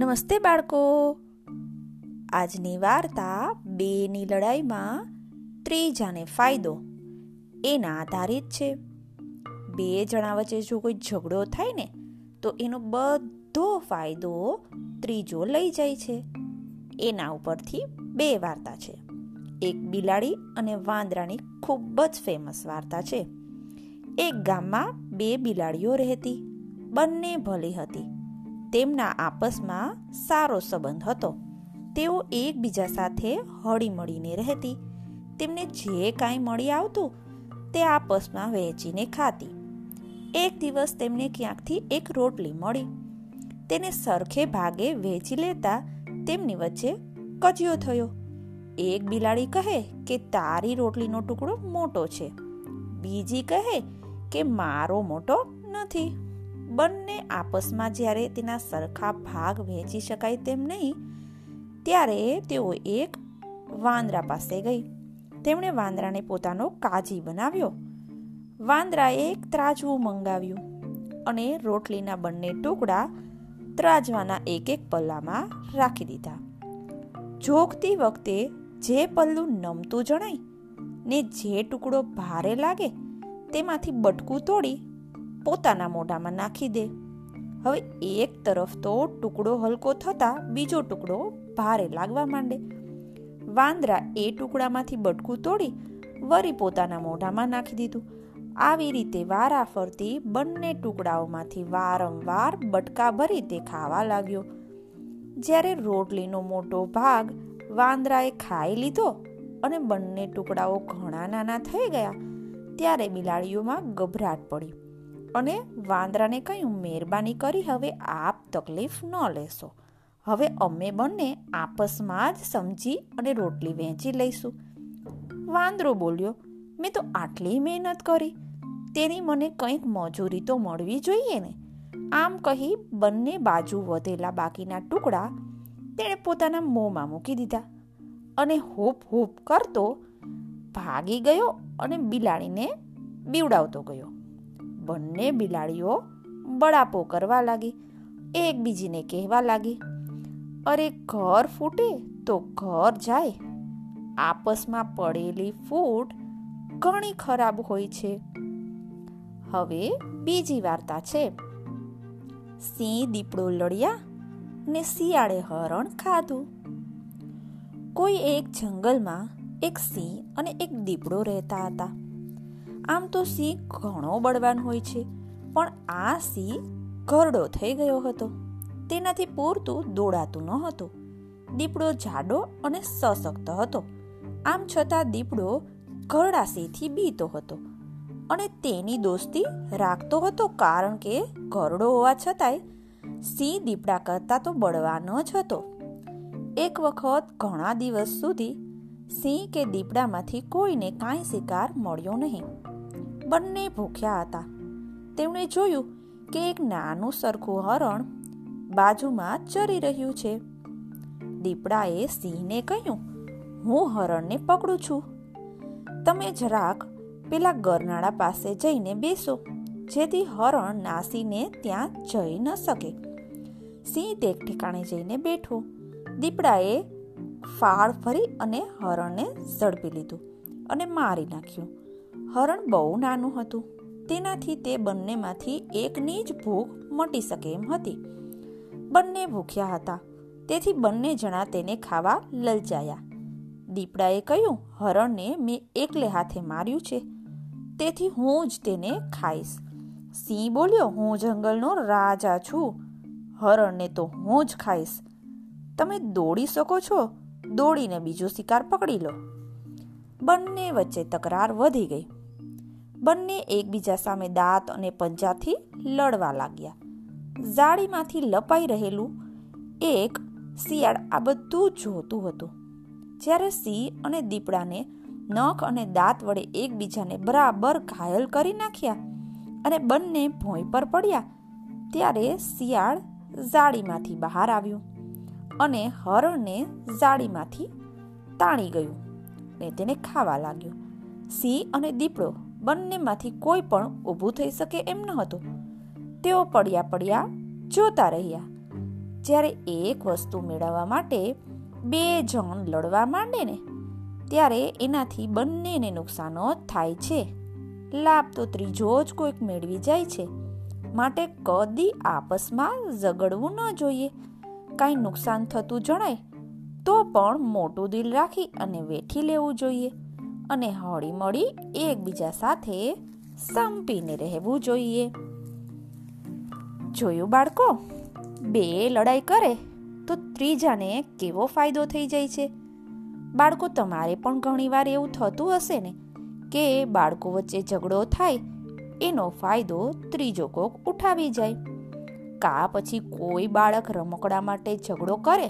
નમસ્તે બાળકો. આજની વાર્તા બેની લડાઈમાં ત્રીજાને ફાયદો એના આધારિત છે. બે જણા વચ્ચે જો કોઈ ઝઘડો થાય ને, તો એનો બધો ફાયદો ત્રીજો લઈ જાય છે. એના ઉપરથી બે વાર્તા છે. એક બિલાડી અને વાંદરાની ખૂબ જ ફેમસ વાર્તા છે. એક ગામમાં બે બિલાડીઓ રહેતી, બંને ભલી હતી. તેમના આપસમાં સારો સંબંધ હતો. તેઓ એકબીજા સાથે હળી મળીને રહેતી. તેમને જે કાંઈ મળી આવતું, તે આપસમાં વહેંચીને ખાતી. એક દિવસ તેમને ક્યાંકથી એક રોટલી મળી. તેને સરખે ભાગે વહેંચી લેતા તેમની વચ્ચે કજિયો થયો. એક બિલાડી કહે કે, તારી રોટલીનો ટુકડો મોટો છે. બીજી કહે કે, મારો મોટો નથી. બંને આપસમાં જ્યારે તેના સરખા ભાગ વહેંચી શકાય તેમ નહીં, ત્યારે તેઓ એક વાંદરા પાસે ગઈ. તેમણે વાંદરાને પોતાનો કાજી બનાવ્યો. વાંદરાએ એક ત્રાજવું મંગાવ્યું અને રોટલીના બંને ટુકડા ત્રાજવાના એક એક પલ્લામાં રાખી દીધા. જોગતી વખતે જે પલ્લું નમતું જણાય ને જે ટુકડો ભારે લાગે તેમાંથી બટકું તોડી પોતાના મોઢામાં નાખી દે. હવે એક તરફ તો ટુકડો હલકો થતા બીજો ટુકડો ભારે લાગવા માંડે. વાંદરા એ ટુકડામાંથી બટકું તોડી વરી પોતાના મોઢામાં નાખી દીધું. આવી રીતે વારા ફરતી બંને ટુકડાઓમાંથી વારંવાર બટકા ભરી તે ખાવા લાગ્યો. જ્યારે રોટલીનો મોટો ભાગ વાંદરાએ ખાઈ લીધો અને બંને ટુકડાઓ ઘણા નાના થઈ ગયા, ત્યારે બિલાડીઓમાં ગભરાટ પડી. અને વાંદરાને કહ્યું, મહેરબાની કરી હવે આપ તકલીફ ન લેશો. હવે અમે બંને આપસમાં જ સમજી અને રોટલી વહેંચી લઈશું. વાંદરો બોલ્યો, મેં તો આટલી મહેનત કરી. તેની મને કંઈક મજૂરી તો મળવી જોઈએ ને. આમ કહી બંને બાજુ વધેલા બાકીના ટુકડા તેણે પોતાના મોંમાં મૂકી દીધા અને હૂપ હૂપ કરતો ભાગી ગયો અને બિલાડીને બીવડાવતો ગયો. બંને બિલાડીઓ બળાપો કરવા લાગી. એકબીજીને કહેવા લાગી, અરે ઘર ફૂટે તો ઘર જાય. આપસમાં પડેલી ફૂટ ઘણી ખરાબ હોય છે. હવે બીજી વાર્તા છે. સિંહ દીપડો લડ્યા ને શિયાળે હરણ ખાધું. કોઈ એક જંગલમાં એક સિંહ અને એક દીપડો રહેતા હતા. આમ તો સિંહ ઘણો બળવાન હોય છે, પણ આ સિંહ ઘરડો થઈ ગયો હતો. તેનાથી પૂરતું દોડાતું ન હતું. દીપડો જાડો અને સશક્ત હતો. આમ છતાં દીપડો ઘરડા સિંહથી બીતો હતો અને તેની દોસ્તી રાખતો હતો કારણ કે ઘરડો હોવા છતાંય સિંહ દીપડા કરતા તો બળવાનો જ હતો. એક વખત ઘણા દિવસ સુધી સિંહ કે દીપડામાંથી કોઈને કાંઈ શિકાર મળ્યો નહીં. બંને ભૂખ્યા હતા. તેમણે જોયું કે એક નાનું સરખું હરણ બાજુમાં ચરી રહ્યું છે. દીપડાએ સિંહને કહ્યું, હું હરણને પકડું છું. તમે જરાક પેલા ગરનાળા પાસે જઈને બેસો, જેથી હરણ નાસીને ત્યાં જઈ ન શકે. સિંહ તે ઠેકાણે જઈને બેઠો. દીપડાએ ફાળ ફરી અને હરણને ઝડપી લીધું અને મારી નાખ્યું. હરણ બહુ નાનું હતું. તેનાથી તે બંનેમાંથી એકની જ ભૂખ મટી શકે એમ હતી. બંને ભૂખ્યા હતા. તેથી બંને જણા તેને ખાવા લલચાયા. દીપડાએ કહ્યું, હરણને મેં એકલે હાથે માર્યું છે. તેથી હું જ તેને ખાઈશ. સિંહ બોલ્યો, હું જંગલનો રાજા છું. હરણને તો હું જ ખાઈશ. તમે દોડી શકો છો. દોડીને બીજો શિકાર પકડી લો. બંને વચ્ચે તકરાર વધી ગઈ. બંને એકબીજા સામે દાંત અને પંજાથી લડવા લાગ્યા. જાળીમાંથી લપાઈ રહેલું એક શિયાળ આ બધું જોતું હતું. જ્યારે સિંહ અને દીપડાને નખ અને દાંત વડે એકબીજાને બરાબર ઘાયલ કરી નાખ્યા અને બંને ભોંય પર પડ્યા, ત્યારે શિયાળ જાળીમાંથી બહાર આવ્યું અને હરણને જાળીમાંથી તાણી ગયું ને તેને ખાવા લાગ્યું. સિંહ અને દીપડો બંનેમાંથી કોઈ પણ ઊભું થઈ શકે એમ ન હતું તેઓ પડ્યા પડ્યા જોતા રહ્યા. જ્યારે એક વસ્તુ મેળવવા માટે બે જણ લડવા માંડે ને, ત્યારે એનાથી બંનેને નુકસાન થાય છે. લાભ તો ત્રીજો જ કોઈક મેળવી જાય છે. માટે કદી આપસમાં ઝઘડવું ન જોઈએ. કાંઈ નુકસાન થતું જણાય તો પણ મોટું દિલ રાખી અને વેઠી લેવું જોઈએ. અને હળી મળી એકબીજા સાથે સંપીને રહેવું જોઈએ. જોયું બાળકો? બે લડાઈ કરે તો ત્રીજાને કેવો ફાયદો થઈ જાય છે? બાળકો, તમારે પણ ઘણીવાર એવું થતું હશે ને કે બાળકો વચ્ચે ઝઘડો થાય, એનો ફાયદો ત્રીજો કોક ઉઠાવી જાય. કા પછી કોઈ બાળક રમકડા માટે ઝઘડો કરે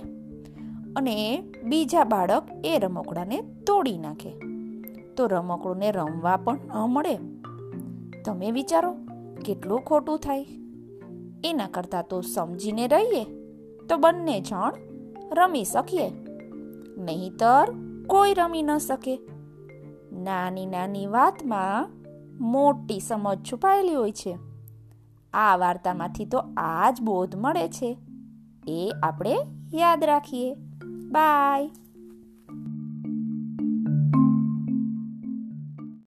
અને બીજા બાળક એ રમકડાને તોડી નાખે. તો રમકડુંને રમવા પણ ન મળે. તમે વિચારો, કેટલું ખોટું થાય. એના કરતાં તો સમજીને રહીએ, તો બંને જણ રમી શકીએ. નહીતર કોઈ રમી ન શકે. નાની નાની વાતમાં મોટી સમજ છુપાયેલી હોય છે. આ વાર્તામાંથી તો આ જ બોધ મળે છે. એ આપણે યાદ રાખીએ. બાય.